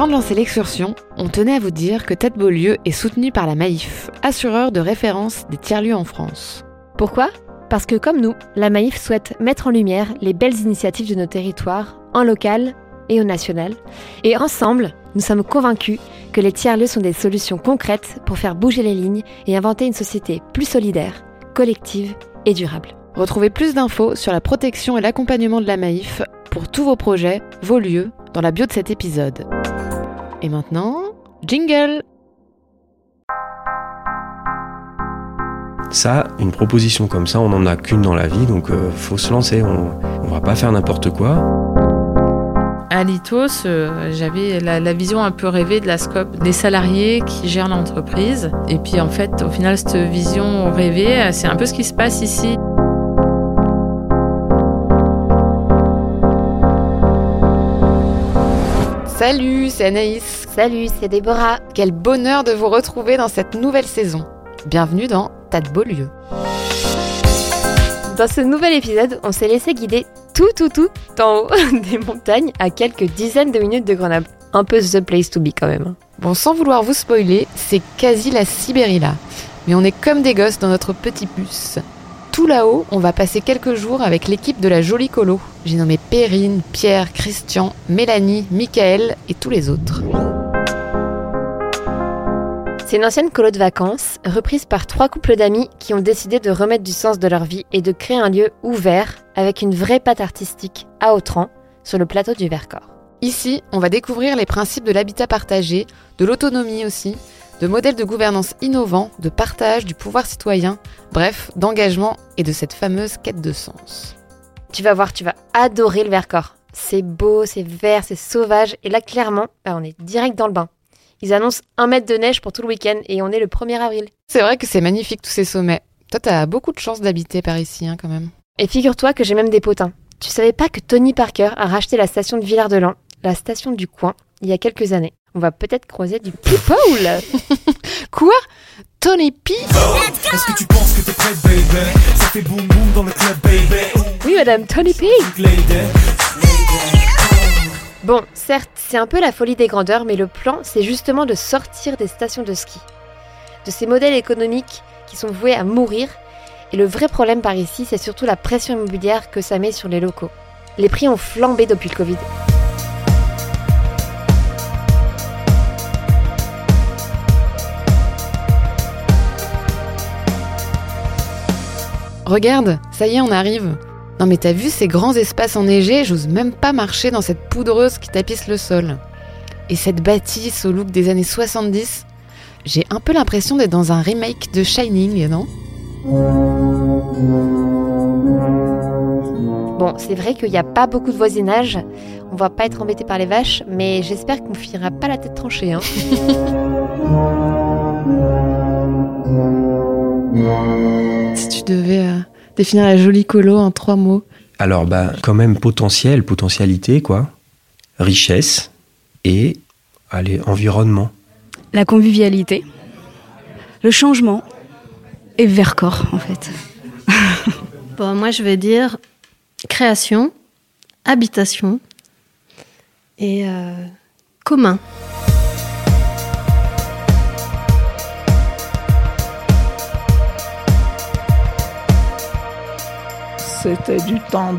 Avant de lancer l'excursion, on tenait à vous dire que Tête Beaulieu est soutenu par la Maïf, assureur de référence des tiers-lieux en France. Pourquoi? Parce que comme nous, la Maïf souhaite mettre en lumière les belles initiatives de nos territoires, en local et au national. Et ensemble, nous sommes convaincus que les tiers-lieux sont des solutions concrètes pour faire bouger les lignes et inventer une société plus solidaire, collective et durable. Retrouvez plus d'infos sur la protection et l'accompagnement de la Maïf pour tous vos projets, vos lieux, dans la bio de cet épisode. Et maintenant, jingle Ça, une proposition comme ça, on n'en a qu'une dans la vie, donc euh, faut se lancer. On, on va pas faire n'importe quoi. À Litos, euh, j'avais la, la vision un peu rêvée de la scope des salariés qui gèrent l'entreprise. Et puis en fait, au final, cette vision rêvée, euh, c'est un peu ce qui se passe ici. Salut, c'est Anaïs. Salut, c'est Déborah. Quel bonheur de vous retrouver dans cette nouvelle saison. Bienvenue dans Tas de beaux lieux. Dans ce nouvel épisode, on s'est laissé guider tout, tout, tout en haut des montagnes à quelques dizaines de minutes de Grenoble. Un peu the place to be quand même. hein. Bon, sans vouloir vous spoiler, c'est quasi la Sibérie là. Mais on est comme des gosses dans notre petit bus. Tout là-haut, on va passer quelques jours avec l'équipe de la Jolie Colo. J'ai nommé Perrine, Pierre, Christian, Mélanie, Michael et tous les autres. C'est une ancienne colo de vacances, reprise par trois couples d'amis qui ont décidé de remettre du sens de leur vie et de créer un lieu ouvert avec une vraie patte artistique à Autran, sur le plateau du Vercors. Ici, on va découvrir les principes de l'habitat partagé, de l'autonomie aussi, de modèles de gouvernance innovants, de partage, du pouvoir citoyen, bref, d'engagement et de cette fameuse quête de sens. Tu vas voir, tu vas adorer le Vercors. C'est beau, c'est vert, c'est sauvage, et là clairement, bah, on est direct dans le bain. Ils annoncent un mètre de neige pour tout le week-end et on est le 1er avril. C'est vrai que c'est magnifique tous ces sommets. Toi, t'as beaucoup de chance d'habiter par ici, hein, quand même. Et figure-toi que j'ai même des potins. Tu savais pas que Tony Parker a racheté la station de Villard-de-Lans, la station du coin, il y a quelques années. On va peut-être croiser du people. Quoi? Tony P? Est-ce que tu penses que t'es prête, baby? Ça fait boum boum dans le club, baby. Oui, madame Tony P. Bon, certes, c'est un peu la folie des grandeurs, mais le plan, c'est justement de sortir des stations de ski. De ces modèles économiques qui sont voués à mourir. Et le vrai problème par ici, c'est surtout la pression immobilière que ça met sur les locaux. Les prix ont flambé depuis le Covid. Regarde, ça y est, on arrive. Non mais t'as vu ces grands espaces enneigés? J'ose même pas marcher dans cette poudreuse qui tapisse le sol. Et cette bâtisse au look des années 70, j'ai un peu l'impression d'être dans un remake de Shining, non? Bon, c'est vrai qu'il n'y a pas beaucoup de voisinage. On va pas être embêté par les vaches, mais j'espère qu'on finira pas la tête tranchée. Hein. Devais euh, définir la jolie colo en trois mots. Alors, bah, quand même potentiel, potentialité, quoi. Richesse et, allez, environnement. la convivialité, le changement et Vercors en fait. Bon, moi, je vais dire création, habitation et euh, commun. C'était du temps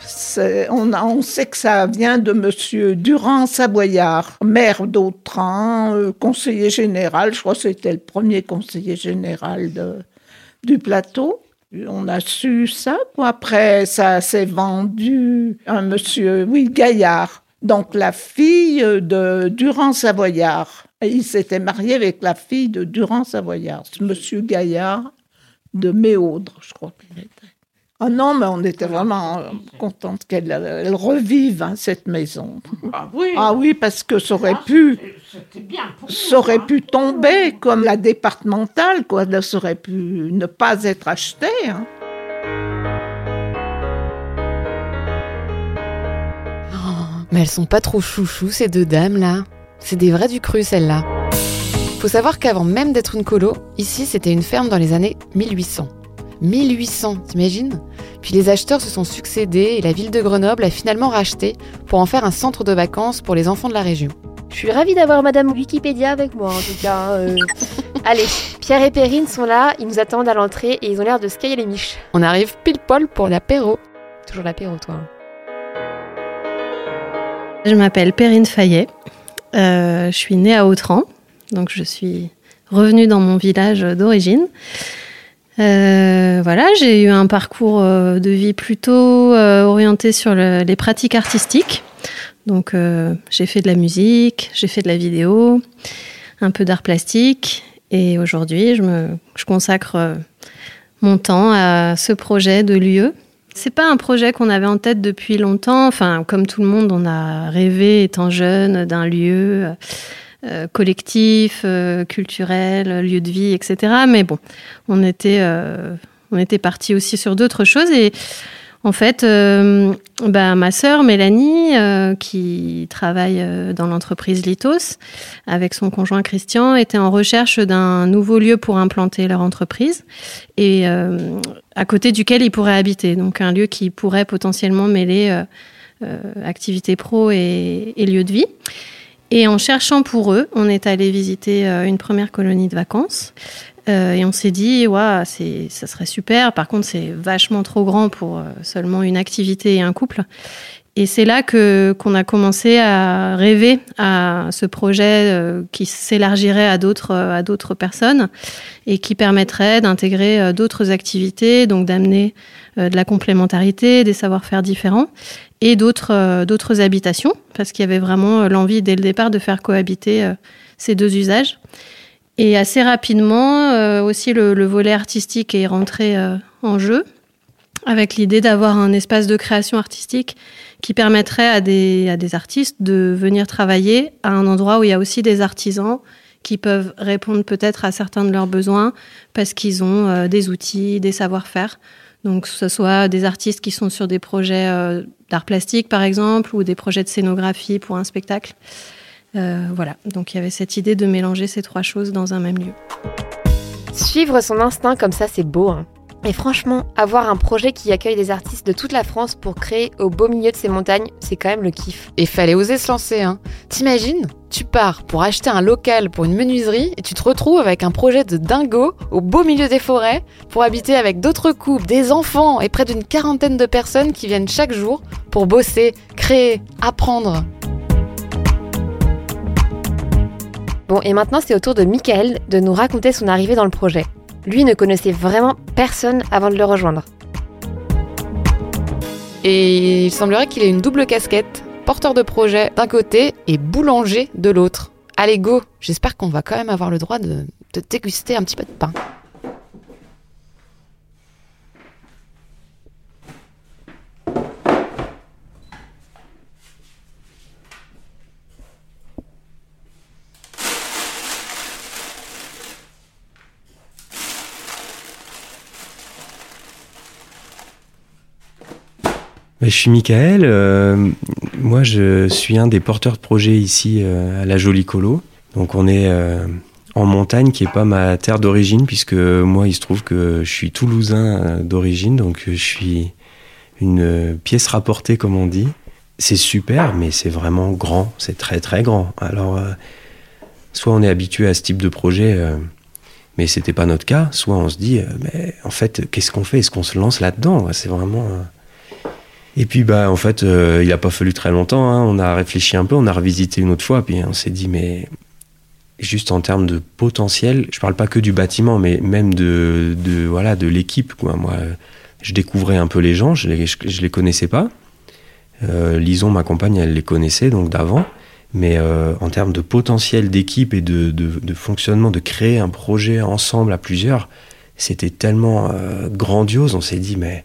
c'est- On, on sait que ça vient de Monsieur Durand Savoyard, maire d'Autran, euh, conseiller général. Je crois que c'était le premier conseiller général du plateau. On a su ça. Après, ça s'est vendu à Monsieur, oui, Gaillard. Donc la fille de Durand Savoyard. Il s'était marié avec la fille de Durand Savoyard, Monsieur Gaillard de Méaudre, je crois qu'il était. Ah non, mais on était vraiment contente qu'elle elle revive hein, cette maison. Ah oui, Ah oui, parce que ça aurait pu, bien pour ça aurait pu tomber comme la départementale, quoi. Ça aurait pu ne pas être acheté. hein. Oh, mais elles sont pas trop chouchous ces deux dames là. C'est des vrais du cru celles-là. Faut savoir qu'avant même d'être une colo, ici c'était une ferme dans les années 1800. 1800, t'imagines? Puis les acheteurs se sont succédés et la ville de Grenoble a finalement racheté pour en faire un centre de vacances pour les enfants de la région. Je suis ravie d'avoir Madame Wikipédia avec moi en tout cas. euh. Allez, Pierre et Perrine sont là, ils nous attendent à l'entrée et ils ont l'air de scailler les miches. On arrive pile poil pour l'apéro. Toujours l'apéro toi. Je m'appelle Perrine Fayet. Euh, je suis née à Autran, donc je suis revenue dans mon village d'origine. Euh, voilà, j'ai eu un parcours euh, de vie plutôt euh, orienté sur le- les pratiques artistiques. Donc, j'ai fait de la musique, j'ai fait de la vidéo, un peu d'art plastique, et aujourd'hui, je je consacre mon temps à ce projet de lieu. C'est pas un projet qu'on avait en tête depuis longtemps. Enfin, comme tout le monde, on a rêvé, étant jeune, d'un lieu euh, collectif, euh, culturel, lieu de vie, etc. Mais bon, on était, euh, on était parti aussi sur d'autres choses. Et en fait, euh, bah, ma sœur Mélanie, euh, qui travaille dans l'entreprise Litos, avec son conjoint Christian, était en recherche d'un nouveau lieu pour implanter leur entreprise et à côté duquel ils pourraient habiter. Donc un lieu qui pourrait potentiellement mêler activité pro et, et lieu de vie. Et en cherchant pour eux, on est allé visiter euh, une première colonie de vacances. Euh, et on s'est dit, ouais, c'est, ça serait super. Par contre, c'est vachement trop grand pour euh, seulement une activité et un couple. Et c'est là que qu'on a commencé à rêver à ce projet euh, qui s'élargirait à d'autres à d'autres personnes et qui permettrait d'intégrer d'autres activités, donc d'amener de la complémentarité, des savoir-faire différents et d'autres euh, habitations, parce qu'il y avait vraiment euh, l'envie dès le départ de faire cohabiter euh, ces deux usages. Et assez rapidement, euh, aussi le, le volet artistique est rentré euh, en jeu, avec l'idée d'avoir un espace de création artistique qui permettrait à des, à des artistes de venir travailler à un endroit où il y a aussi des artisans qui peuvent répondre peut-être à certains de leurs besoins parce qu'ils ont euh, des outils, des savoir-faire. Donc, que ce soit des artistes qui sont sur des projets euh, d'art plastique, par exemple, ou des projets de scénographie pour un spectacle. Euh, voilà. Donc, il y avait cette idée de mélanger ces trois choses dans un même lieu. Suivre son instinct comme ça, c'est beau. hein. Et franchement, avoir un projet qui accueille des artistes de toute la France pour créer au beau milieu de ces montagnes, c'est quand même le kiff. Et fallait oser se lancer, hein. T'imagines Tu pars pour acheter un local pour une menuiserie et tu te retrouves avec un projet de dingo au beau milieu des forêts pour habiter avec d'autres couples, des enfants et près d'une quarantaine de personnes qui viennent chaque jour pour bosser, créer, apprendre. Bon, et maintenant c'est au tour de Michael de nous raconter son arrivée dans le projet. Lui ne connaissait vraiment personne avant de le rejoindre. Et il semblerait qu'il ait une double casquette, porteur de projet d'un côté et boulanger de l'autre. Allez go, j'espère qu'on va quand même avoir le droit de, déguster un petit peu de pain. Je suis Michael. euh, moi, je suis un des porteurs de projet ici euh, à la Jolie Colo. Donc, on est euh, en montagne, qui est pas ma terre d'origine, puisque moi, il se trouve que je suis toulousain euh, d'origine, donc je suis une euh, pièce rapportée, comme on dit. C'est super, mais c'est vraiment grand. C'est très très grand. Alors, euh, soit on est habitué à ce type de projet. mais c'était pas notre cas. Soit on se dit, mais en fait, qu'est-ce qu'on fait? Est-ce qu'on se lance là-dedans? C'est vraiment. Et puis, bah, en fait, euh, il a pas fallu très longtemps. hein. On a réfléchi un peu, on a revisité une autre fois, puis on s'est dit, mais juste en termes de potentiel, je parle pas que du bâtiment, mais même de, voilà, de l'équipe. Quoi. Moi, je découvrais un peu les gens, je les, les connaissais pas. Euh, Lison, ma compagne, elle les connaissait donc d'avant. Mais euh, en termes de potentiel d'équipe et de, fonctionnement, de créer un projet ensemble à plusieurs, c'était tellement grandiose. On s'est dit, mais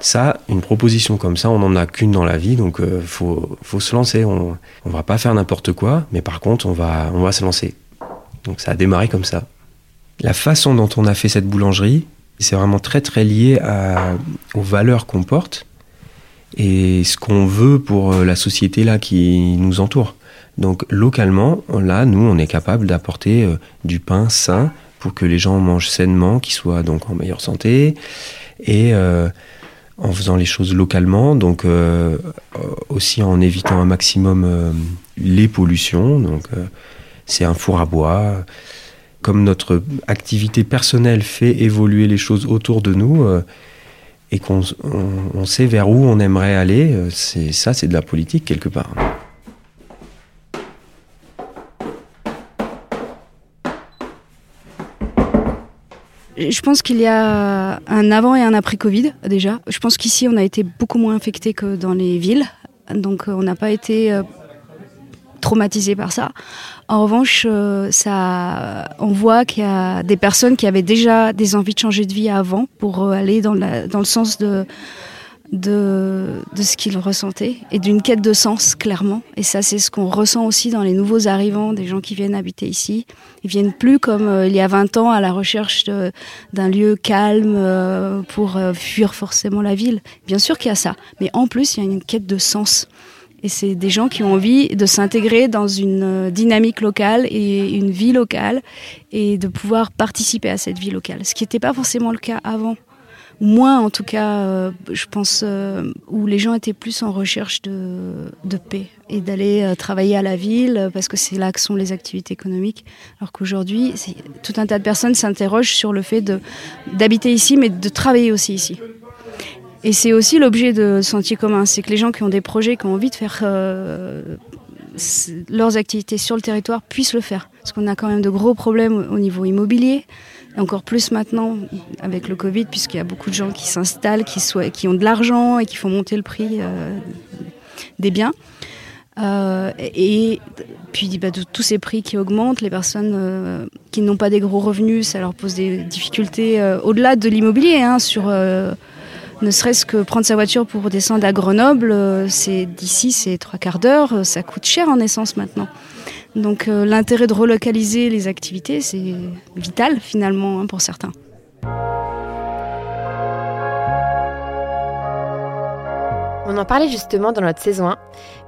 ça, une proposition comme ça, on n'en a qu'une dans la vie, donc euh, faut, faut se lancer. On, on va pas faire n'importe quoi, mais par contre, on va, on va se lancer. Donc ça a démarré comme ça. La façon dont on a fait cette boulangerie, c'est vraiment très très lié aux valeurs qu'on porte et ce qu'on veut pour euh, la société là qui nous entoure. Donc localement, là, nous, on est capable d'apporter euh, du pain sain pour que les gens mangent sainement, qu'ils soient donc en meilleure santé et en faisant les choses localement, donc euh, aussi en évitant un maximum euh, les pollutions. Donc c'est un four à bois. Comme notre activité personnelle fait évoluer les choses autour de nous et qu'on on- on sait vers où on aimerait aller, euh, c'est ça, c'est de la politique quelque part. Je pense qu'il y a un avant et un après Covid déjà. Je pense qu'ici on a été beaucoup moins infecté que dans les villes, donc euh, on n'a pas été euh, traumatisé par ça. En revanche, euh, ça, on voit qu'il y a des personnes qui avaient déjà des envies de changer de vie avant pour aller dans, la- dans le sens de, de, de ce qu'ils ressentaient et d'une quête de sens, clairement. Et ça, c'est ce qu'on ressent aussi dans les nouveaux arrivants, des gens qui viennent habiter ici. Ils viennent plus comme euh, il y a 20 ans à la recherche d'un lieu calme euh, pour euh, fuir forcément la ville. Bien sûr qu'il y a ça, mais en plus, il y a une quête de sens. Et c'est des gens qui ont envie de s'intégrer dans une dynamique locale et une vie locale et de pouvoir participer à cette vie locale. Ce qui n'était pas forcément le cas avant. Moins en tout cas, euh, je pense, euh, où les gens étaient plus en recherche de, paix et d'aller euh, travailler à la ville parce que c'est là que sont les activités économiques. Alors qu'aujourd'hui, tout un tas de personnes s'interrogent sur le fait d'habiter ici mais de travailler aussi ici. Et c'est aussi l'objet de Sentier commun, c'est que les gens qui ont des projets, qui ont envie de faire euh, leurs activités sur le territoire puissent le faire. Parce qu'on a quand même de gros problèmes au au niveau immobilier, encore plus maintenant avec le Covid, puisqu'il y a beaucoup de gens qui s'installent, qui, ont de l'argent et qui font monter le prix euh, des biens. Euh, et puis bah, tous ces prix qui augmentent, les personnes euh, qui n'ont pas des gros revenus, ça leur pose des difficultés au-delà de l'immobilier, hein, ne serait-ce que prendre sa voiture pour descendre à Grenoble, c'est d'ici c'est trois quarts d'heure, ça coûte cher en essence maintenant. Donc euh, l'intérêt de relocaliser les activités, c'est vital finalement hein, pour certains. On en parlait justement dans notre saison 1,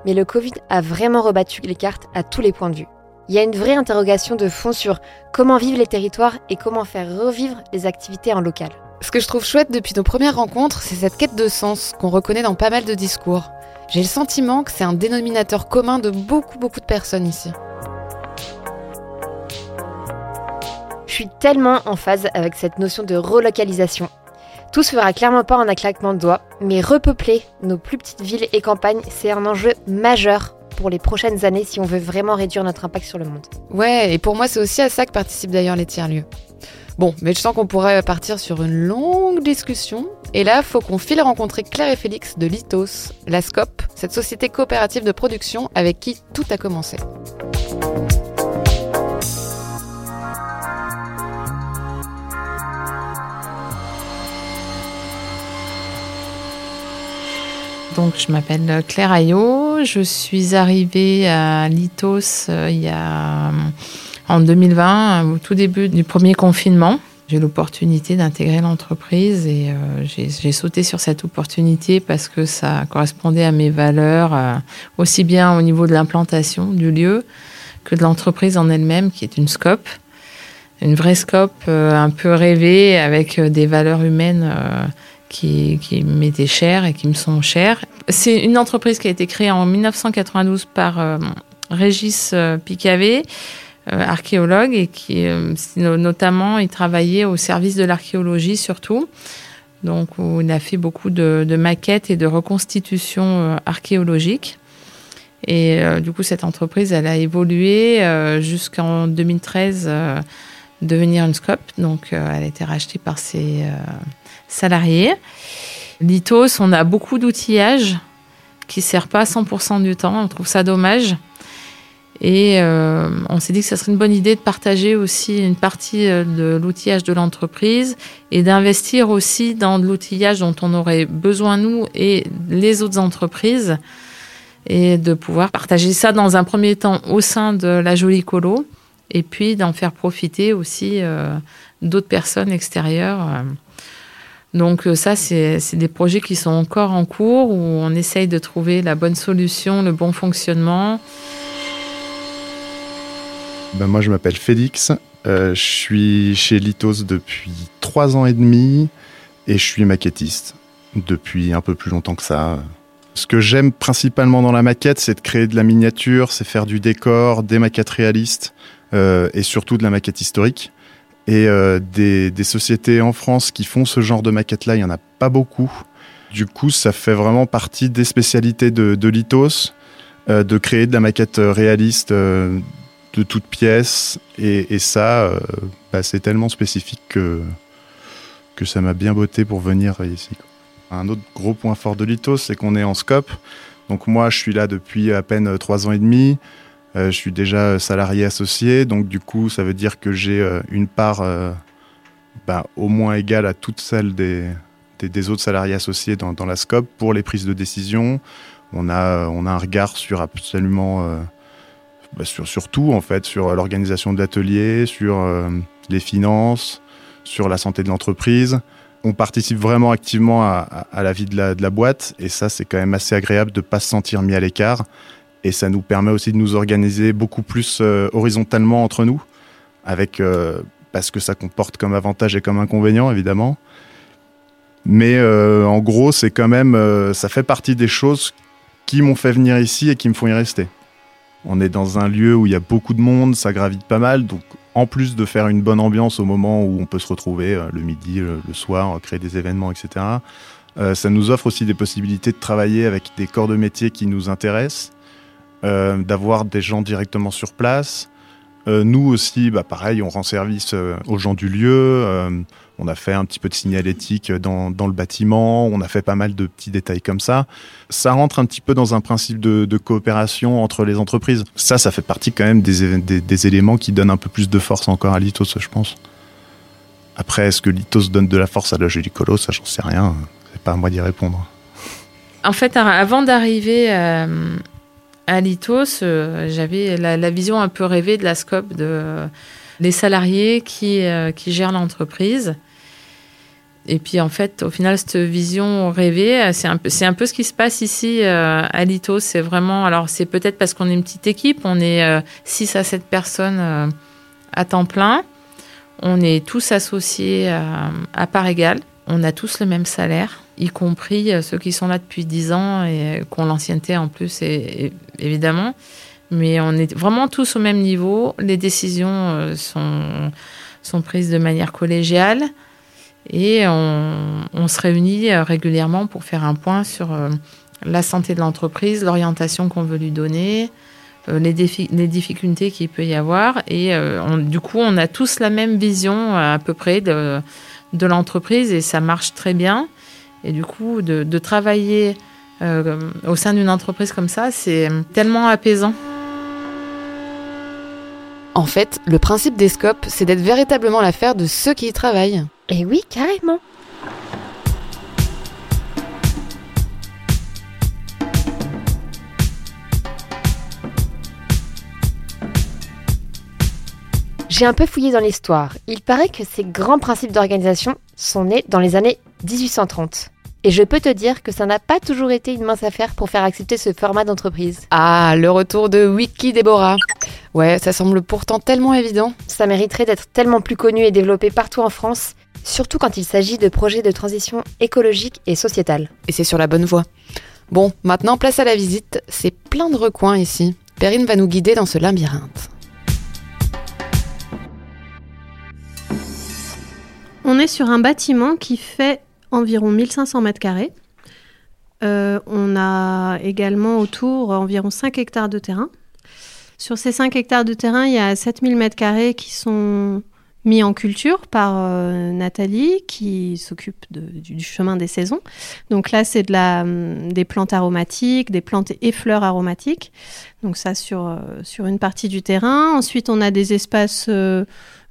mais le Covid a vraiment rebattu les cartes à tous les points de vue. Il y a une vraie interrogation de fond sur comment vivent les territoires et comment faire revivre les activités en local. Ce que je trouve chouette depuis nos premières rencontres, c'est cette quête de sens qu'on reconnaît dans pas mal de discours. J'ai le sentiment que c'est un dénominateur commun de beaucoup beaucoup de personnes ici. Je suis tellement en phase avec cette notion de relocalisation. Tout se fera clairement pas en un claquement de doigts, mais repeupler nos plus petites villes et campagnes, c'est un enjeu majeur pour les prochaines années si on veut vraiment réduire notre impact sur le monde. Ouais, et pour moi c'est aussi à ça que participent d'ailleurs les tiers-lieux. Bon, mais je sens qu'on pourrait partir sur une longue discussion. Et là, faut qu'on file rencontrer Claire et Félix de Litos, la SCOP, cette société coopérative de production avec qui tout a commencé. Donc, je m'appelle Claire Ayot. Je suis arrivée à Litos euh, il y a, euh, en 2020, au tout début du premier confinement. J'ai l'opportunité d'intégrer l'entreprise et euh, j'ai sauté sur cette opportunité parce que ça correspondait à mes valeurs, euh, aussi bien au niveau de l'implantation du lieu que de l'entreprise en elle-même, qui est une scope. Une vraie scope euh, un peu rêvée avec euh, des valeurs humaines euh, qui, m'étaient chères et qui me sont chères. C'est une entreprise qui a été créée en 1992 par euh, Régis euh, Picavé, euh, archéologue, et qui euh, no- notamment il travaillait au service de l'archéologie surtout. Donc où il a fait beaucoup de, maquettes et de reconstitutions archéologiques. Et du coup, cette entreprise, elle a évolué jusqu'en 2013 euh, devenir une scope. Donc, euh, elle a été rachetée par ses euh, salariés. Litos, on a beaucoup d'outillage qui ne sert pas à 100% du temps. On trouve ça dommage. Et euh, on s'est dit que ça serait une bonne idée de partager aussi une partie de l'outillage de l'entreprise et d'investir aussi dans de l'outillage dont on aurait besoin nous et les autres entreprises et de pouvoir partager ça dans un premier temps au sein de la Jolie Colo et puis d'en faire profiter aussi euh, d'autres personnes extérieures. euh. Donc euh, ça, c'est des projets qui sont encore en cours où on essaye de trouver la bonne solution, le bon fonctionnement. Ben, moi, je m'appelle Félix. Je suis chez Litos depuis trois ans et demi et je suis maquettiste depuis un peu plus longtemps que ça. Ce que j'aime principalement dans la maquette, c'est de créer de la miniature, c'est faire du décor, des maquettes réalistes et surtout de la maquette historique. Et euh, des, sociétés en France qui font ce genre de maquette-là, il n'y en a pas beaucoup. Du coup, ça fait vraiment partie des spécialités de, de Litos, euh, de créer de la maquette réaliste euh, de toutes pièces. Et, ça, euh, bah, c'est tellement spécifique que, que ça m'a bien botté pour venir ici. Un autre gros point fort de Litos, c'est qu'on est en scope. Donc moi, je suis là depuis à peine trois ans et demi. Euh, je suis déjà salarié associé, donc du coup, ça veut dire que j'ai euh, une part euh, bah, au moins égale à toute celle des, des, autres salariés associés dans, dans, la scope pour les prises de décision. On a, on a un regard sur absolument bah, sur, sur tout en fait, sur l'organisation de l'atelier, sur les finances, sur la santé de l'entreprise. On participe vraiment activement à, à, à la vie de la, de la, boîte et ça c'est quand même assez agréable de ne pas se sentir mis à l'écart et ça nous permet aussi de nous organiser beaucoup plus euh, horizontalement entre nous, avec euh, parce que ça comporte comme avantage et comme inconvénient évidemment. Mais euh, en gros, c'est quand même, ça fait partie des choses qui m'ont fait venir ici et qui me font y rester. On est dans un lieu où il y a beaucoup de monde, ça gravite pas mal, donc en plus de faire une bonne ambiance au moment où on peut se retrouver le midi, le, le, soir, créer des événements, etc. Ça nous offre aussi des possibilités de travailler avec des corps de métier qui nous intéressent, euh, d'avoir des gens directement sur place. Euh, nous aussi, bah, pareil, on rend service euh, aux gens du lieu. On a fait un petit peu de signalétique dans, dans, le bâtiment. On a fait pas mal de petits détails comme ça. Ça rentre un petit peu dans un principe de, coopération entre les entreprises. Ça, ça fait partie quand même des, des, éléments qui donnent un peu plus de force encore à Litos, je pense. Après, est-ce que Litos donne de la force à la Jolicolo Ça, j'en sais rien. C'est pas à moi d'y répondre. En fait, avant d'arriver à Litos, euh, j'avais la, vision un peu rêvée de la scope de euh, les salariés qui, euh, qui gèrent l'entreprise. Et puis en fait, au final, cette vision rêvée, c'est un, peu, un peu ce qui se passe ici euh, à Litos. C'est vraiment, alors c'est peut-être parce qu'on est une petite équipe, on est 6 à 7 personnes à temps plein. On est tous associés à part égale. On a tous le même salaire y compris ceux qui sont là depuis 10 ans et qui ont l'ancienneté en plus, et, évidemment. Mais on est vraiment tous au même niveau. Les décisions sont, sont prises de manière collégiale et on, se réunit régulièrement pour faire un point sur la santé de l'entreprise, l'orientation qu'on veut lui donner, les, les difficultés qu'il peut y avoir. Et du coup, on a tous la même vision à peu près de, de l'entreprise et ça marche très bien. Et du coup, de, de travailler euh, au sein d'une entreprise comme ça, c'est tellement apaisant. En fait, le principe des scopes, c'est d'être véritablement l'affaire de ceux qui y travaillent. Et oui, carrément. J'ai un peu fouillé dans l'histoire. Il paraît que ces grands principes d'organisation sont nés dans les années 1830. Et je peux te dire que ça n'a pas toujours été une mince affaire pour faire accepter ce format d'entreprise. Ah, le retour de Wiki Déborah. Ouais, ça semble pourtant tellement évident. Ça mériterait d'être tellement plus connu et développé partout en France, surtout quand il s'agit de projets de transition écologique et sociétale. Et c'est sur la bonne voie. Bon, maintenant place à la visite. C'est plein de recoins ici. Perrine va nous guider dans ce labyrinthe. On est sur un bâtiment qui fait environ 1500 mètres carrés. Euh, on a également autour environ 5 hectares de terrain. Sur ces 5 hectares de terrain, il y a 7000 mètres carrés qui sont mis en culture par euh, Nathalie qui s'occupe du, chemin des saisons. Donc là, c'est la, des plantes aromatiques, des plantes et fleurs aromatiques. Donc ça sur, euh, sur une partie du terrain. Ensuite, on a des espaces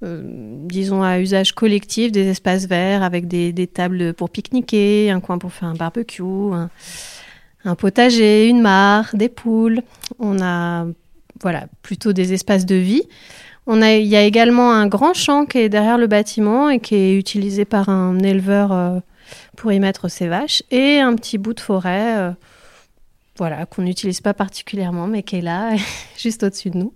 disons à usage collectif, des espaces verts avec des, tables pour pique-niquer, un coin pour faire un barbecue, un, un, potager, une mare, des poules. On a voilà plutôt des espaces de vie. On a, il y a également un grand champ qui est derrière le bâtiment et qui est utilisé par un éleveur euh, pour y mettre ses vaches et un petit bout de forêt, euh, voilà, qu'on n'utilise pas particulièrement mais qui est là, juste au-dessus de nous.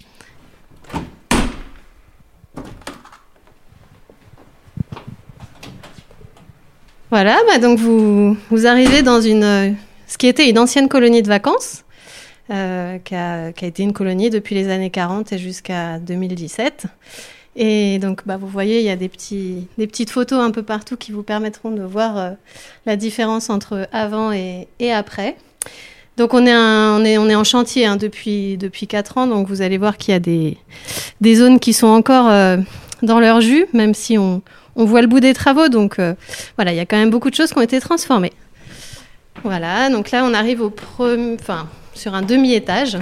Voilà, bah donc vous, vous arrivez dans une, euh, ce qui était une ancienne colonie de vacances, euh, qui, a, été une colonie depuis les années 40 et jusqu'à 2017. Et donc, bah, vous voyez, il y a des, petites photos un peu partout qui vous permettront de voir euh, la différence entre avant et, après. Donc, on est, en chantier hein, depuis, depuis 4 ans. Donc, vous allez voir qu'il y a des, zones qui sont encore dans leur jus, même si on, on voit le bout des travaux. Donc, euh, voilà, il y a quand même beaucoup de choses qui ont été transformées. Voilà, donc là, on arrive au enfin, sur un demi-étage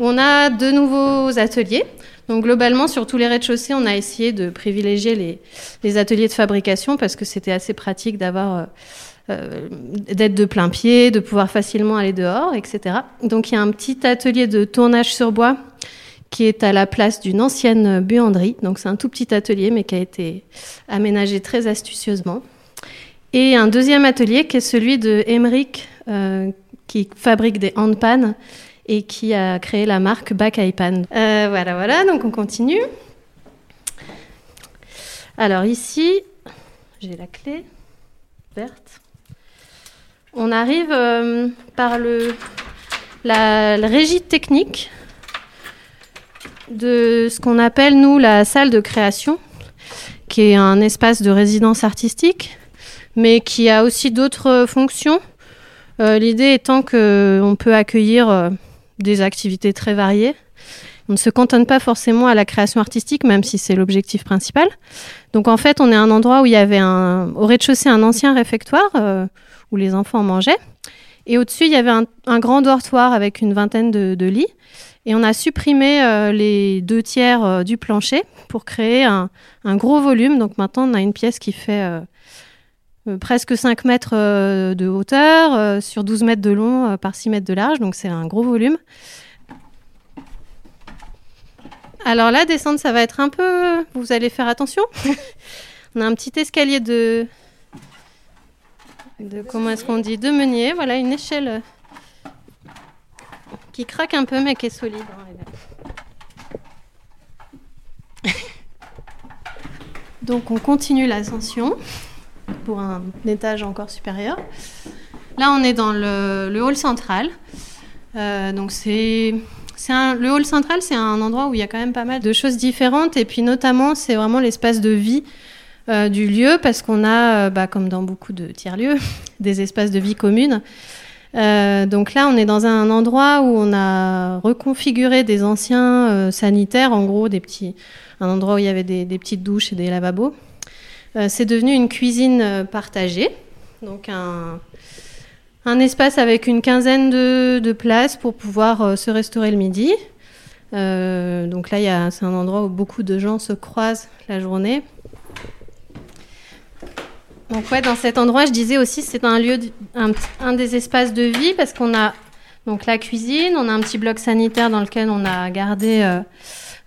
où on a deux nouveaux ateliers. Donc globalement, sur tous les rez-de-chaussée, on a essayé de privilégier les, les ateliers de fabrication parce que c'était assez pratique d'avoir euh, euh, d'être de plein pied, de pouvoir facilement aller dehors, etc. Donc il y a un petit atelier de tournage sur bois qui est à la place d'une ancienne buanderie. Donc c'est un tout petit atelier mais qui a été aménagé très astucieusement. Et un deuxième atelier qui est celui de Emmerich euh, qui fabrique des handpans et qui a créé la marque Bakaipan. Euh, voilà, voilà, donc on continue. Alors ici, j'ai la clé verte. On arrive euh, par le, la, la régie technique de ce qu'on appelle, nous, la salle de création, qui est un espace de résidence artistique, mais qui a aussi d'autres fonctions. Euh, L'idée étant qu'on peut accueillir euh, des activités très variées. On ne se cantonne pas forcément à la création artistique, même si c'est l'objectif principal. Donc en fait, on est un endroit où il y avait un, au rez-de-chaussée un ancien réfectoire euh, où les enfants mangeaient. Et au-dessus, il y avait un, grand dortoir avec une vingtaine de lits. Et on a supprimé euh, les deux tiers euh, du plancher pour créer un, un gros volume. Donc maintenant, on a une pièce qui fait euh, presque 5 mètres de hauteur, sur 12 mètres de long par 6 mètres de large, donc c'est un gros volume. Alors là, descendre, ça va être un peu... Vous allez faire attention. On a un petit escalier de... de comment est-ce qu'on dit De meunier, voilà, une échelle qui craque un peu, mais qui est solide. Donc on continue l'ascension pour un étage encore supérieur. Là, on est dans le, hall central. Euh, donc c'est le hall central, c'est un endroit où il y a quand même pas mal de choses différentes. Et puis notamment, c'est vraiment l'espace de vie euh, du lieu parce qu'on a, euh, bah, comme dans beaucoup de tiers-lieux, des espaces de vie communes. Euh, donc là, on est dans un endroit où on a reconfiguré des anciens euh, sanitaires, en gros, des petits, un endroit où il y avait des, petites douches et des lavabos. Euh, c'est devenu une cuisine partagée, donc un, espace avec une quinzaine de, de places pour pouvoir se restaurer le midi. Donc là, c'est un endroit où beaucoup de gens se croisent la journée. Donc ouais, dans cet endroit, je disais aussi, c'est un lieu, un, des espaces de vie parce qu'on a donc la cuisine, on a un petit bloc sanitaire dans lequel on a gardé euh,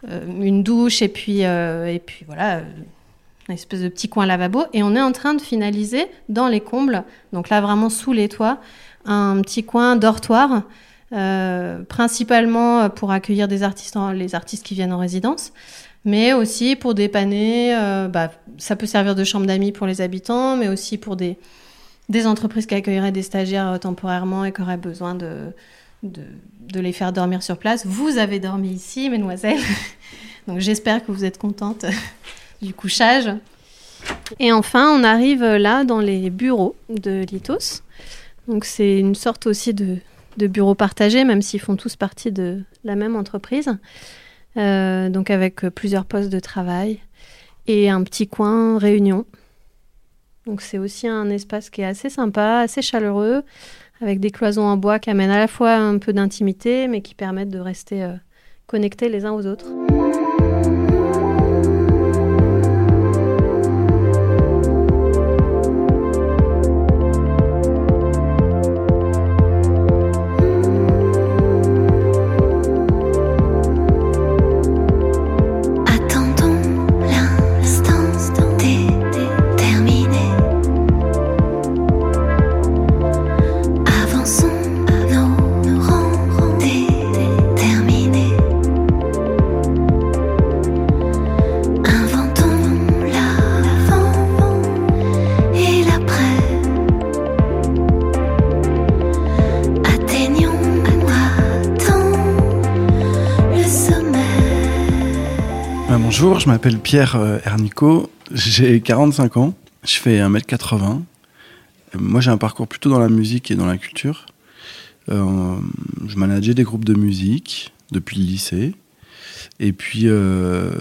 euh, une douche et puis euh, et puis voilà, une espèce de petit coin lavabo et on est en train de finaliser dans les combles, donc là vraiment sous les toits, un petit coin dortoir. principalement pour accueillir des artistes, les artistes qui viennent en résidence, mais aussi pour dépanner. euh, bah, ça peut servir de chambre d'amis pour les habitants, mais aussi pour des, entreprises qui accueilleraient des stagiaires euh, temporairement et qui auraient besoin de, les faire dormir sur place. Vous avez dormi ici, mesdemoiselles. Donc j'espère que vous êtes contentes du couchage. Et enfin, on arrive là dans les bureaux de Litos. Donc c'est une sorte aussi de, de bureau partagé, même s'ils font tous partie de la même entreprise. Euh, donc avec euh, plusieurs postes de travail et un petit coin réunion. Donc c'est aussi un espace qui est assez sympa, assez chaleureux, avec des cloisons en bois qui amènent à la fois un peu d'intimité, mais qui permettent de rester euh, connectés les uns aux autres. Je m'appelle Pierre euh, Ernico, j'ai 45 ans, je fais 1m80. Euh, Moi j'ai un parcours plutôt dans la musique et dans la culture. Euh, je manageais des groupes de musique depuis le lycée. Et puis euh,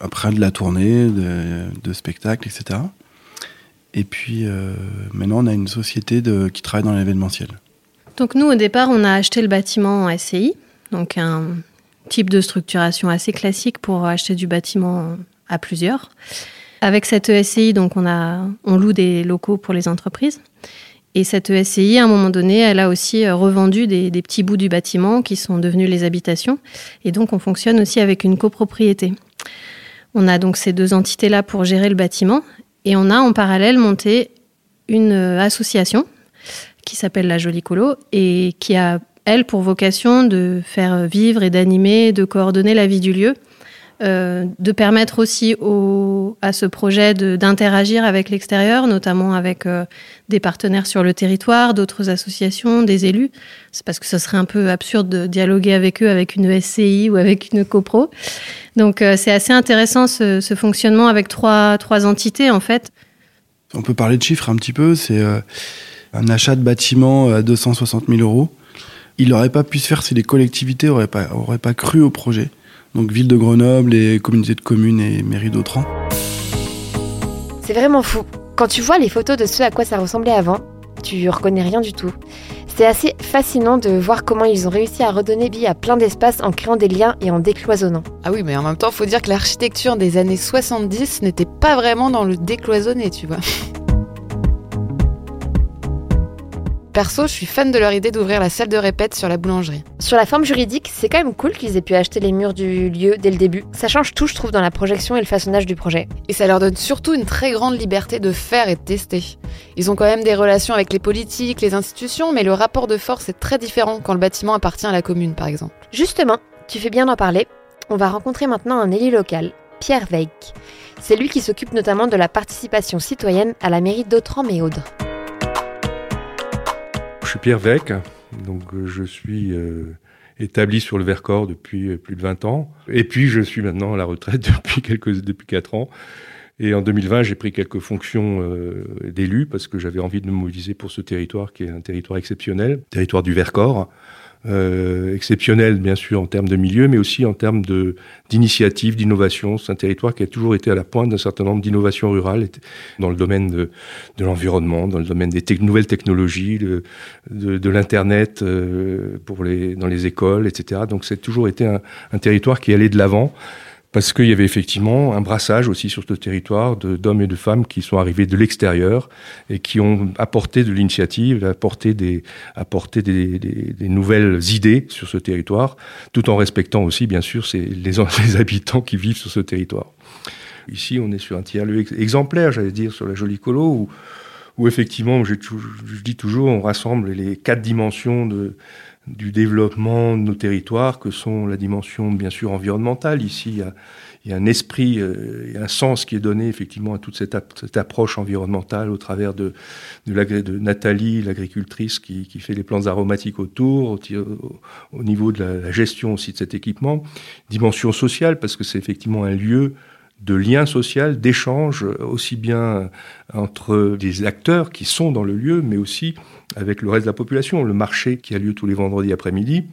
après de la tournée, de, spectacles, etc. Et puis maintenant on a une société qui travaille dans l'événementiel. Donc nous, au départ, on a acheté le bâtiment en SCI, donc un type de structuration assez classique pour acheter du bâtiment à plusieurs. Avec cette ESCI, donc on, loue des locaux pour les entreprises. Et cette ESCI, à un moment donné, elle a aussi euh, revendu des, des petits bouts du bâtiment qui sont devenus les habitations. Et donc on fonctionne aussi avec une copropriété. On a donc ces deux entités-là pour gérer le bâtiment. Et on a en parallèle monté une euh, association qui s'appelle La Jolie Colo et qui a, elle, pour vocation de faire vivre et d'animer, de coordonner la vie du lieu, euh, de permettre aussi au, à ce projet d'interagir avec l'extérieur, notamment avec euh, des partenaires sur le territoire, d'autres associations, des élus. C'est parce que ce serait un peu absurde de dialoguer avec eux avec une SCI ou avec une copro. Donc euh, c'est assez intéressant ce, fonctionnement avec trois, entités en fait. On peut parler de chiffres un petit peu. C'est un achat de bâtiment à 260 000 euros. Il n'aurait pas pu se faire si les collectivités n'auraient pas, auraient pas cru au projet. Donc ville de Grenoble et communauté de communes et mairie d'Autran. C'est vraiment fou. Quand tu vois les photos de ce à quoi ça ressemblait avant, tu reconnais rien du tout. C'est assez fascinant de voir comment ils ont réussi à redonner vie à plein d'espaces en créant des liens et en décloisonnant. Ah oui, mais en même temps, faut dire que l'architecture des années 70 n'était pas vraiment dans le décloisonné, tu vois. Perso, je suis fan de leur idée d'ouvrir la salle de répète sur la boulangerie. Sur la forme juridique, c'est quand même cool qu'ils aient pu acheter les murs du lieu dès le début. Ça change tout, je trouve, dans la projection et le façonnage du projet. Et ça leur donne surtout une très grande liberté de faire et de tester. Ils ont quand même des relations avec les politiques, les institutions, mais le rapport de force est très différent quand le bâtiment appartient à la commune, par exemple. Justement, tu fais bien d'en parler. On va rencontrer maintenant un élu local, Pierre Weig. C'est lui qui s'occupe notamment de la participation citoyenne à la mairie d'Autran-Méaude. Je suis Pierre Vec, euh, je suis euh, établi sur le Vercors depuis euh, plus de 20 ans. Et puis je suis maintenant à la retraite depuis quelques depuis 4 ans. Et en 2020, j'ai pris quelques fonctions d'élu parce que j'avais envie de me mobiliser pour ce territoire qui est un territoire exceptionnel, territoire du Vercors. Euh, exceptionnel bien sûr en termes de milieu, mais aussi en termes de d'initiative, d'innovation. C'est un territoire qui a toujours été à la pointe d'un certain nombre d'innovations rurales dans le domaine de, de l'environnement, dans le domaine des nouvelles technologies, de, de, l'internet euh, les dans les écoles, etc. Donc c'est toujours été un, un territoire qui allait de l'avant parce qu'il y avait effectivement un brassage aussi sur ce territoire d'hommes et de femmes qui sont arrivés de l'extérieur et qui ont apporté de l'initiative, apporté des, apporté des, des- des nouvelles idées sur ce territoire, tout en respectant aussi, bien sûr, les, les habitants qui vivent sur ce territoire. Ici, on est sur un tiers-lieu ex- exemplaire, j'allais dire, sur la Jolie Colo, où, où effectivement, tou- je dis toujours, on rassemble les quatre dimensions de, du développement de nos territoires, que sont la dimension bien sûr environnementale. Ici, il y a, il y a un esprit, euh, y a un sens qui est donné effectivement à toute cette, ap- cette approche environnementale au travers de, de, de Nathalie, l'agricultrice qui, qui fait les plantes aromatiques autour, au- au niveau de la, la gestion aussi de cet équipement. Dimension sociale, parce que c'est effectivement un lieu de lien social, d'échange, aussi bien entre des acteurs qui sont dans le lieu, mais aussi avec le reste de la population. Le marché qui a lieu tous les vendredis après-midi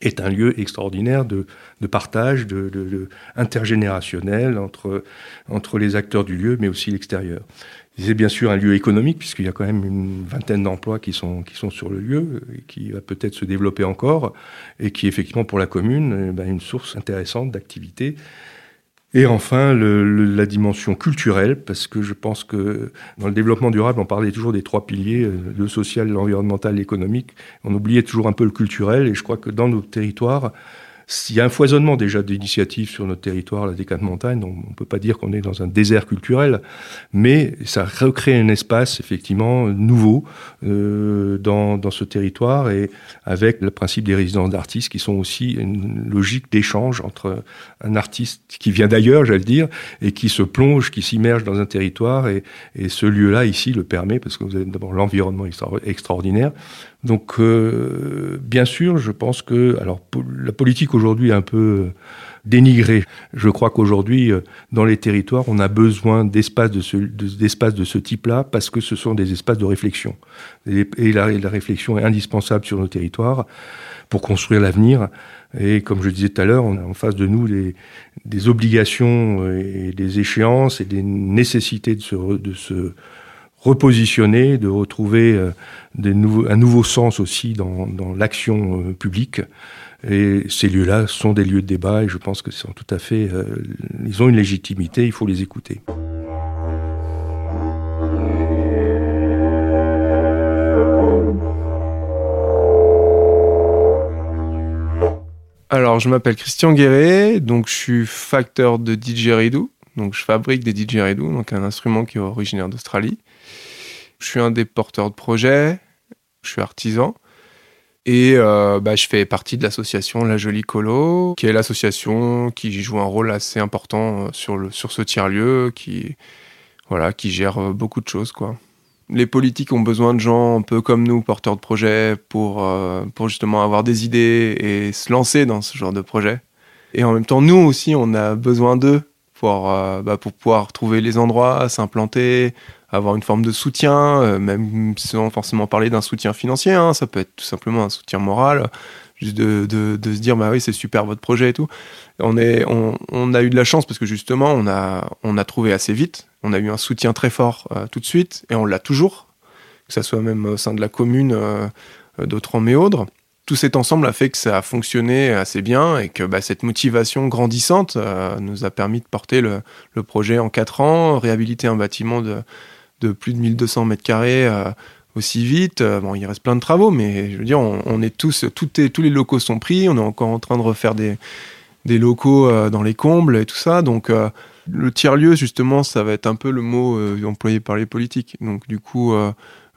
est un lieu extraordinaire de, partage, de intergénérationnel entre, entre les acteurs du lieu, mais aussi l'extérieur. C'est bien sûr un lieu économique, puisqu'il y a quand même une vingtaine d'emplois qui sont, qui sont sur le lieu, et qui va peut-être se développer encore, et qui est effectivement pour la commune eh ben, une source intéressante d'activité. Et enfin, le- la dimension culturelle, parce que je pense que dans le développement durable, on parlait toujours des trois piliers, euh, le social, l'environnemental, l'économique. On oubliait toujours un peu le culturel, et je crois que dans nos territoires, il y a un foisonnement déjà d'initiatives sur notre territoire, la décade montagne. On ne peut pas dire qu'on est dans un désert culturel, mais ça recrée un espace effectivement nouveau euh, dans, ce territoire et avec le principe des résidences d'artistes qui sont aussi une logique d'échange entre un artiste qui vient d'ailleurs, j'allais dire, et qui se plonge, qui s'immerge dans un territoire et, et ce lieu-là ici le permet parce que vous avez d'abord l'environnement extra- extraordinaire. Donc, euh, bien sûr, je pense que alors la politique aujourd'hui est un peu euh, dénigrée. Je crois qu'aujourd'hui, euh, dans les territoires, on a besoin d'espaces de ce, de- d'espaces de ce type-là parce que ce sont des espaces de réflexion. Et, la, réflexion est indispensable sur nos territoires pour construire l'avenir. Et comme je disais tout à l'heure, on a en face de nous des, obligations euh, et des échéances et des nécessités de se, de se repositionner, de retrouver euh, un nouveau sens aussi dans, dans l'action euh, publique. Et ces lieux-là sont des lieux de débat et je pense que sont tout à fait, euh, ils ont une légitimité, il faut les écouter. Alors, je m'appelle Christian Guéret, donc je suis facteur de didgeridoo. Donc, je fabrique des didgeridoo, donc un instrument qui est originaire d'Australie. Je suis un des porteurs de projet, je suis artisan. Et euh, bah, je fais partie de l'association La Jolie Colo, qui est l'association qui joue un rôle assez important euh, sur, le, sur ce tiers-lieu, qui, voilà, qui gère euh, beaucoup de choses. Quoi. Les politiques ont besoin de gens un peu comme nous, porteurs de projets, pour, pour justement avoir des idées et se lancer dans ce genre de projet. Et en même temps, nous aussi, on a besoin d'eux pour, euh, bah, pour pouvoir trouver les endroits, s'implanter, avoir une forme de soutien, euh, même sans forcément parler d'un soutien financier, hein, ça peut être tout simplement un soutien moral, juste de, se dire bah oui c'est super votre projet et tout. On, a eu de la chance parce que justement on a, trouvé assez vite, on a eu un soutien très fort euh, tout de suite et on l'a toujours, que ça soit même au sein de la commune euh, d'Autran-Méaudre. Tout cet ensemble a fait que ça a fonctionné assez bien et que bah, cette motivation grandissante euh, nous a permis de porter le, projet en quatre ans, réhabiliter un bâtiment de, plus de 1200 mètres carrés euh, aussi vite. Euh, bon, il reste plein de travaux, mais je veux dire, on, est tous, tous les locaux sont pris. On est encore en train de refaire des, locaux dans les combles et tout ça. Donc, le tiers-lieu, justement, ça va être un peu le mot employé par les politiques. Donc, du coup,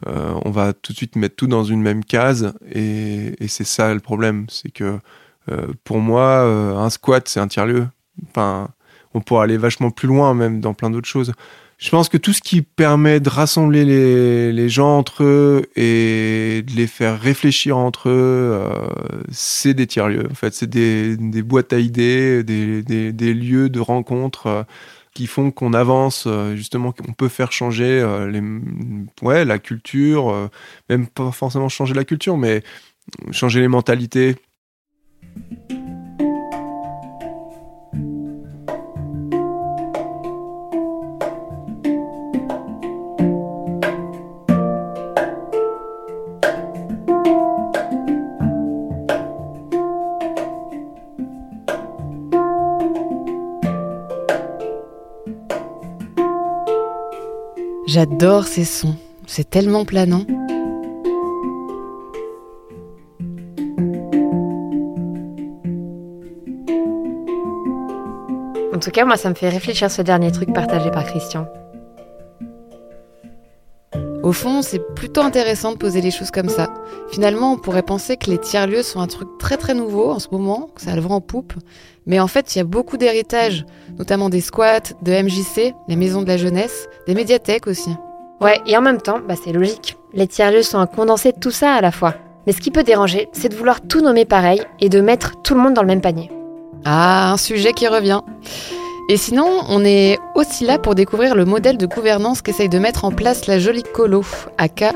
on va tout de suite mettre tout dans une même case. Et, c'est ça le problème. C'est que euh, pour moi, euh, un squat, c'est un tiers-lieu. Enfin, on pourrait aller vachement plus loin, même dans plein d'autres choses. Je pense que tout ce qui permet de rassembler les, gens entre eux et de les faire réfléchir entre eux, euh, c'est des tiers-lieux. En fait, c'est des, boîtes à idées, des, des, lieux de rencontre euh, qui font qu'on avance, euh, justement, qu'on peut faire changer euh, ouais, la culture, euh, même pas forcément changer la culture, mais changer les mentalités. J'adore ces sons, c'est tellement planant. En tout cas, moi, ça me fait réfléchir ce dernier truc partagé par Christian. Au fond, c'est plutôt intéressant de poser les choses comme ça. Finalement, on pourrait penser que les tiers-lieux sont un truc très très nouveau en ce moment, que ça a le vent en poupe. Mais en fait, il y a beaucoup d'héritage, notamment des squats, de MJC, les maisons de la jeunesse, des médiathèques aussi. Ouais, et en même temps, bah c'est logique. Les tiers-lieux sont un condensé de tout ça à la fois. Mais ce qui peut déranger, c'est de vouloir tout nommer pareil et de mettre tout le monde dans le même panier. Ah, un sujet qui revient. Et sinon, on est aussi là pour découvrir le modèle de gouvernance qu'essaye de mettre en place la jolie colo, aka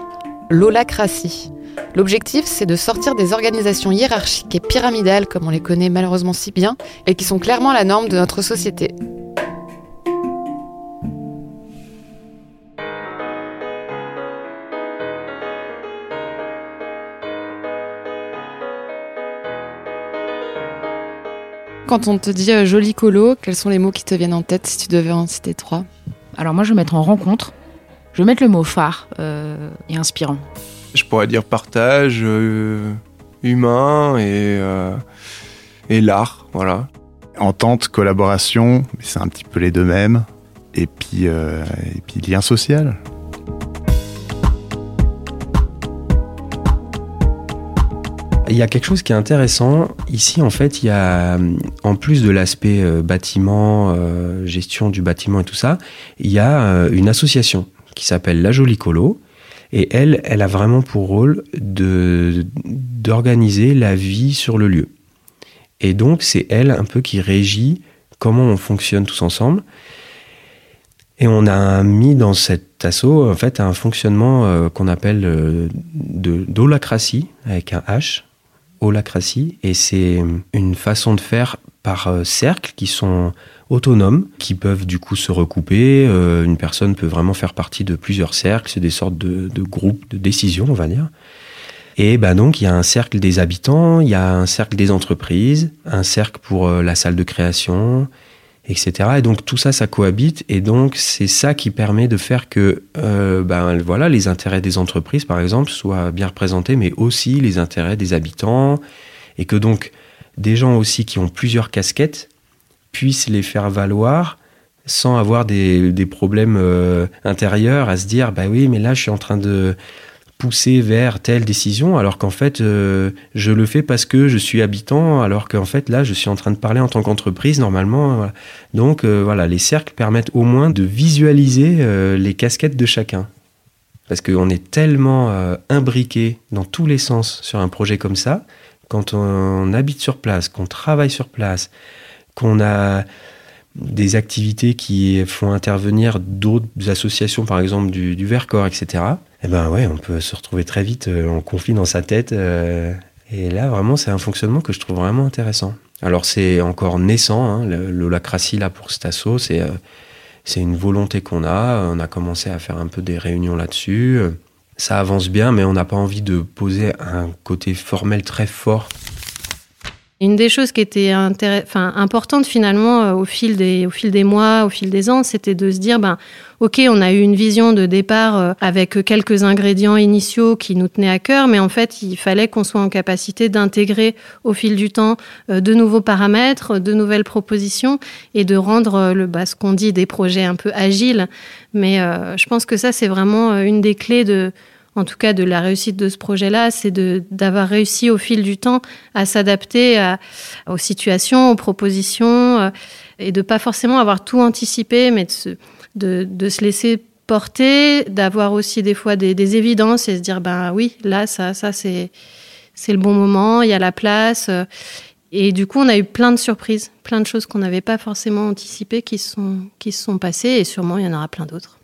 l'holacratie. L'objectif, c'est de sortir des organisations hiérarchiques et pyramidales comme on les connaît malheureusement si bien et qui sont clairement la norme de notre société. Quand on te dit euh, joli colo, quels sont les mots qui te viennent en tête si tu devais en citer trois? Alors moi, je vais mettre en rencontre. Je vais mettre le mot phare euh, et inspirant. Je pourrais dire partage, euh, humain et, euh, et l'art, voilà. Entente, collaboration, c'est un petit peu les deux mêmes. Et puis, euh, et puis lien social. Il y a quelque chose qui est intéressant. Ici, en fait, il y a, en plus de l'aspect bâtiment, gestion du bâtiment et tout ça, il y a une association qui s'appelle La Jolie Colo Et elle, elle a vraiment pour rôle de d'organiser la vie sur le lieu. Et donc, c'est elle un peu qui régit comment on fonctionne tous ensemble. Et on a mis dans cet assaut en fait un fonctionnement euh, qu'on appelle euh, de d'holacratie avec un H, holacratie, et c'est une façon de faire par euh, cercles qui sont autonomes, qui peuvent du coup se recouper. Euh, une personne peut vraiment faire partie de plusieurs cercles, c'est des sortes de, groupes de décision, on va dire. Et ben donc il y a un cercle des habitants, il y a un cercle des entreprises, un cercle pour euh, la salle de création, etc. Et donc tout ça, ça cohabite. Et donc c'est ça qui permet de faire que euh, ben, voilà, les intérêts des entreprises, par exemple, soient bien représentés, mais aussi les intérêts des habitants. Et que donc des gens aussi qui ont plusieurs casquettes puissent les faire valoir sans avoir des, problèmes euh, intérieurs à se dire, bah oui, mais là je suis en train de pousser vers telle décision, alors qu'en fait, euh, je le fais parce que je suis habitant, alors qu'en fait, là, je suis en train de parler en tant qu'entreprise, normalement. voilà. Donc, euh, voilà, les cercles permettent au moins de visualiser euh, les casquettes de chacun. Parce qu'on est tellement euh, imbriqué dans tous les sens sur un projet comme ça, quand on habite sur place, qu'on travaille sur place, qu'on a des activités qui font intervenir d'autres associations, par exemple du, du Vercors, etc. Eh ben ouais, on peut se retrouver très vite euh, en conflit dans sa tête. euh, et là, vraiment, c'est un fonctionnement que je trouve vraiment intéressant. Alors, c'est encore naissant, hein, l'holacratie, là, pour assaut, c'est euh, c'est une volonté qu'on a. On a commencé à faire un peu des réunions là-dessus. Ça avance bien, mais on n'a pas envie de poser un côté formel très fort Une des choses qui était enfin, importante finalement euh, au fil, des, au fil des mois, au fil des ans, c'était de se dire, ben, ok, on a eu une vision de départ euh, avec quelques ingrédients initiaux qui nous tenaient à cœur, mais en fait, il fallait qu'on soit en capacité d'intégrer au fil du temps euh, de nouveaux paramètres, de nouvelles propositions et de rendre le, bah, ce qu'on dit des projets un peu agiles. Mais je pense que ça, c'est vraiment une des clés de, en tout cas de la réussite de ce projet-là, c'est d'avoir réussi au fil du temps à s'adapter aux situations, aux propositions, euh, et de pas forcément avoir tout anticipé, mais de se, laisser porter, d'avoir aussi des fois des, évidences et se dire, ben oui, là, ça, ça c'est le bon moment, il y a la place. euh, Et du coup, on a eu plein de surprises, plein de choses qu'on n'avait pas forcément anticipées qui se sont, qui sont passées, et sûrement il y en aura plein d'autres.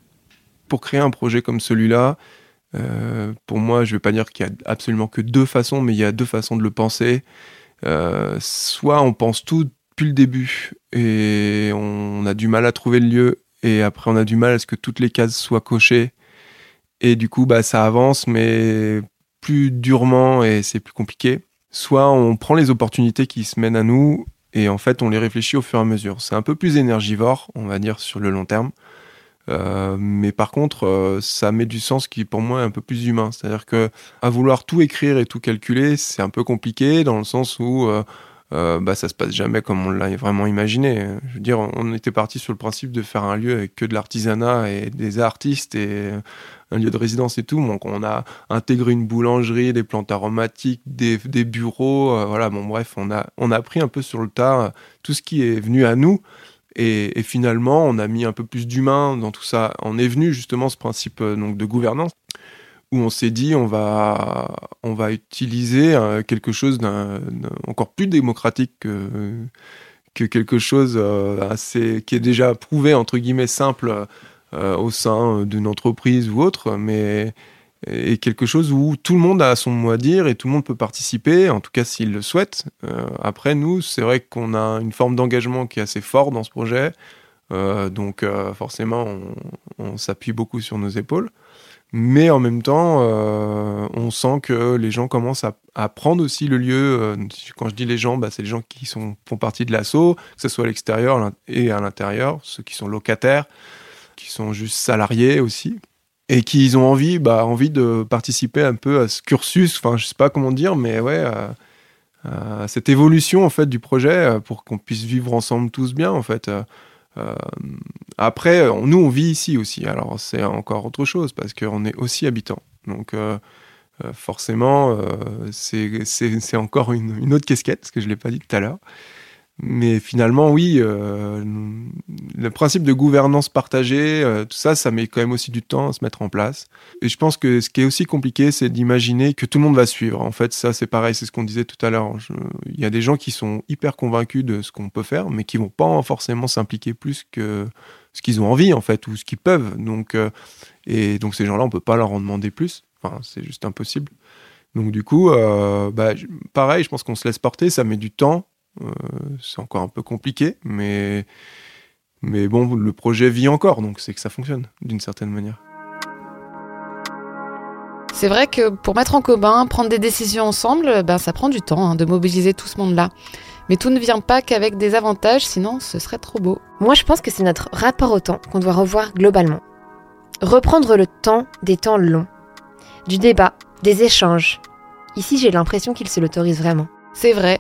pour créer un projet comme celui-là, euh, pour moi, je ne vais pas dire qu'il y a absolument que deux façons, mais il y a deux façons de le penser. Euh, soit on pense tout depuis le début et on a du mal à trouver le lieu, et après on a du mal à ce que toutes les cases soient cochées, et du coup, bah, ça avance, mais plus durement et c'est plus compliqué. Soit on prend les opportunités qui se mènent à nous et en fait on les réfléchit au fur et à mesure. C'est un peu plus énergivore, on va dire, sur le long terme. Euh, mais par contre, euh, ça met du sens qui pour moi est un peu plus humain. C'est-à-dire que à vouloir tout écrire et tout calculer, c'est un peu compliqué dans le sens où euh, euh, bah, ça se passe jamais comme on l'a vraiment imaginé. Je veux dire, on était parti sur le principe de faire un lieu avec que de l'artisanat et des artistes et un lieu de résidence et tout. Donc on a intégré une boulangerie, des plantes aromatiques, des, des bureaux. voilà, bon bref, on a on a pris un peu sur le tas tout ce qui est venu à nous. Et, finalement, on a mis un peu plus d'humain dans tout ça. On est venu justement ce principe euh, donc de gouvernance où on s'est dit on va on va utiliser euh, quelque chose d'un encore plus démocratique que que quelque chose euh, assez qui est déjà prouvé entre guillemets simple au sein d'une entreprise ou autre, mais et quelque chose où tout le monde a son mot à dire et tout le monde peut participer, en tout cas s'il le souhaite. Euh, après, nous, c'est vrai qu'on a une forme d'engagement qui est assez fort dans ce projet, Euh, donc euh, forcément, on, s'appuie beaucoup sur nos épaules. Mais en même temps, on sent que les gens commencent à, prendre aussi le lieu. quand je dis les gens, bah, c'est les gens qui font partie de l'assaut, que ce soit à l'extérieur et à l'intérieur, ceux qui sont locataires, qui sont juste salariés aussi, et qui ont envie, bah, envie de participer un peu à ce cursus, enfin je sais pas comment dire, mais ouais, à, cette évolution en fait du projet euh, pour qu'on puisse vivre ensemble tous bien en fait. Euh, euh, après, nous on vit ici aussi, alors c'est encore autre chose parce qu'on est aussi habitants, donc forcément c'est encore une, autre casquette, parce que je l'ai pas dit tout à l'heure. Mais finalement, oui, euh, le principe de gouvernance partagée, euh, tout ça, ça met quand même aussi du temps à se mettre en place. Et je pense que ce qui est aussi compliqué, c'est d'imaginer que tout le monde va suivre. En fait, ça, c'est pareil, c'est ce qu'on disait tout à l'heure. Il y a des gens qui sont hyper convaincus de ce qu'on peut faire, mais qui vont pas forcément s'impliquer plus que ce qu'ils ont envie, en fait, ou ce qu'ils peuvent. Donc, euh, et donc, ces gens-là, on peut pas leur en demander plus. Enfin, c'est juste impossible. Donc, du coup, bah, pareil, je pense qu'on se laisse porter, ça met du temps. Euh, c'est encore un peu compliqué, mais, mais bon, le projet vit encore, donc c'est que ça fonctionne d'une certaine manière. C'est vrai que pour mettre en commun, prendre des décisions ensemble, ben ça prend du temps hein, de mobiliser tout ce monde-là. Mais tout ne vient pas qu'avec des avantages, sinon ce serait trop beau. Moi, je pense que c'est notre rapport au temps qu'on doit revoir globalement. Reprendre le temps des temps longs, du débat, des échanges. Ici, j'ai l'impression qu'ils se l'autorisent vraiment. C'est vrai,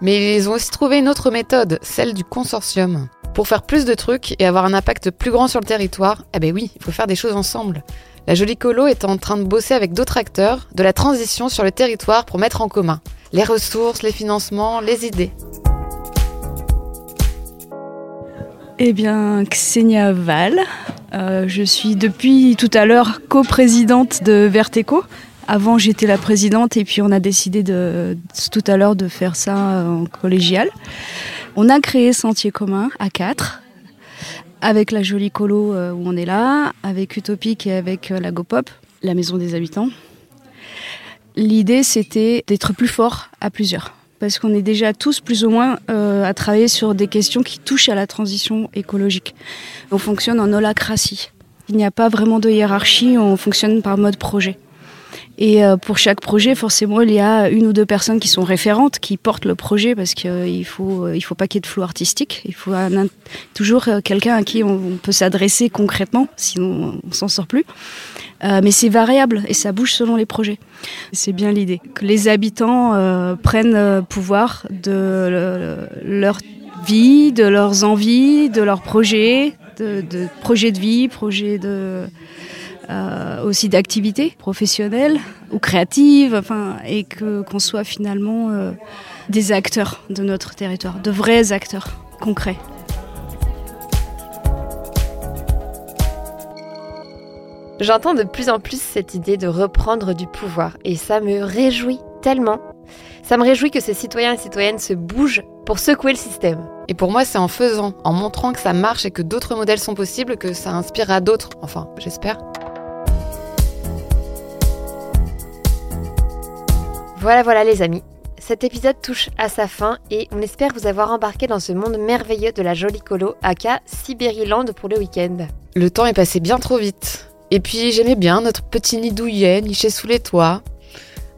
mais ils ont aussi trouvé une autre méthode, celle du consortium. Pour faire plus de trucs et avoir un impact plus grand sur le territoire, eh ben oui, il faut faire des choses ensemble. La Jolie Colo est en train de bosser avec d'autres acteurs de la transition sur le territoire pour mettre en commun les ressources, les financements, les idées. Eh bien, Xenia Val. Euh, je suis depuis tout à l'heure coprésidente de Verteco. Avant, j'étais la présidente et puis on a décidé de, tout à l'heure de faire ça en collégial. On a créé Sentier commun à 4 avec la jolie colo euh, où on est là, avec Utopique et avec euh, la GoPop, la maison des habitants. L'idée, c'était d'être plus fort à plusieurs. Parce qu'on est déjà tous plus ou moins euh, à travailler sur des questions qui touchent à la transition écologique. On fonctionne en holacratie. Il n'y a pas vraiment de hiérarchie, on fonctionne par mode projet. Et euh, pour chaque projet, forcément, il y a une ou deux personnes qui sont référentes, qui portent le projet, parce qu'il ne faut, euh, il faut pas qu'il y ait de flou artistique. Il faut un toujours euh, quelqu'un à qui on, peut s'adresser concrètement, sinon on s'en sort plus. Euh, mais c'est variable et ça bouge selon les projets. C'est bien l'idée. Que les habitants euh, prennent euh, pouvoir de le- leur vie, de leurs envies, de leurs projets, de, de projets de vie, projets de, euh, aussi d'activités professionnelles ou créatives, enfin, et que qu'on soit finalement euh, des acteurs de notre territoire, de vrais acteurs concrets. J'entends de plus en plus cette idée de reprendre du pouvoir et ça me réjouit tellement. Ça me réjouit que ces citoyens et citoyennes se bougent pour secouer le système. Et pour moi, c'est en faisant, en montrant que ça marche et que d'autres modèles sont possibles, que ça inspirera d'autres. Enfin, j'espère. Voilà, voilà les amis. Cet épisode touche à sa fin et on espère vous avoir embarqué dans ce monde merveilleux de la jolie colo, aka Sibériland pour le week-end. Le temps est passé bien trop vite. Et puis j'aimais bien notre petit nid douillet niché sous les toits.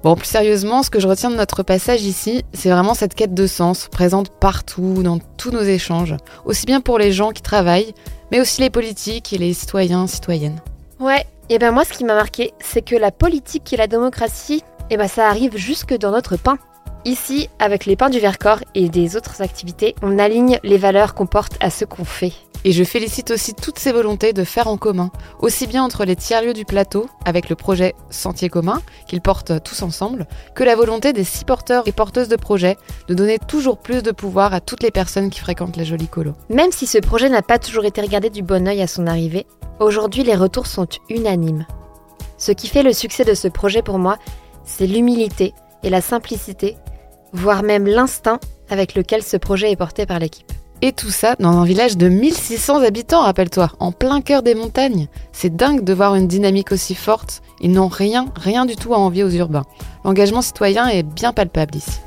Bon, plus sérieusement, ce que je retiens de notre passage ici, c'est vraiment cette quête de sens, présente partout, dans tous nos échanges, aussi bien pour les gens qui travaillent, mais aussi les politiques et les citoyens, citoyennes. Ouais, et ben moi ce qui m'a marqué, c'est que la politique et la démocratie, et ben ça arrive jusque dans notre pain. Ici, avec les pains du Vercors et des autres activités, on aligne les valeurs qu'on porte à ce qu'on fait. Et je félicite aussi toutes ces volontés de faire en commun, aussi bien entre les tiers-lieux du plateau, avec le projet Sentier commun, qu'ils portent tous ensemble, que la volonté des six porteurs et porteuses de projets de donner toujours plus de pouvoir à toutes les personnes qui fréquentent la jolie colo. Même si ce projet n'a pas toujours été regardé du bon œil à son arrivée, aujourd'hui les retours sont unanimes. Ce qui fait le succès de ce projet pour moi, c'est l'humilité et la simplicité, voire même l'instinct avec lequel ce projet est porté par l'équipe. Et tout ça dans un village de 1600 habitants, rappelle-toi, en plein cœur des montagnes. C'est dingue de voir une dynamique aussi forte. Ils n'ont rien, rien du tout à envier aux urbains. L'engagement citoyen est bien palpable ici.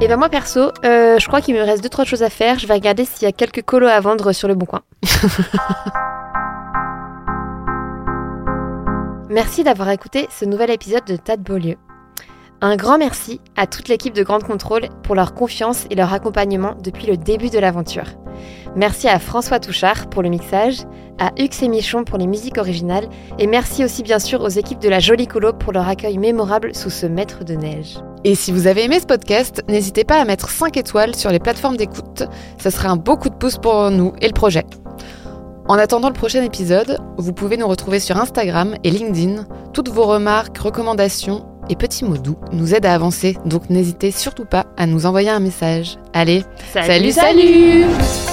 Et ben moi perso, euh, je crois qu'il me reste deux trois choses à faire. Je vais regarder s'il y a quelques colos à vendre sur le bon coin. merci d'avoir écouté ce nouvel épisode de Tas de Beaulieu. Un grand merci à toute l'équipe de Grande Contrôle pour leur confiance et leur accompagnement depuis le début de l'aventure. Merci à François Touchard pour le mixage, à Hux et Michon pour les musiques originales, et merci aussi bien sûr aux équipes de la Jolie Colo pour leur accueil mémorable sous ce maître de neige. Et si vous avez aimé ce podcast, n'hésitez pas à mettre 5 étoiles sur les plateformes d'écoute. Ça serait un beau coup de pouce pour nous et le projet. En attendant le prochain épisode, vous pouvez nous retrouver sur Instagram et LinkedIn. Toutes vos remarques, recommandations et petits mots doux nous aident à avancer, donc n'hésitez surtout pas à nous envoyer un message. Allez, salut, salut, salut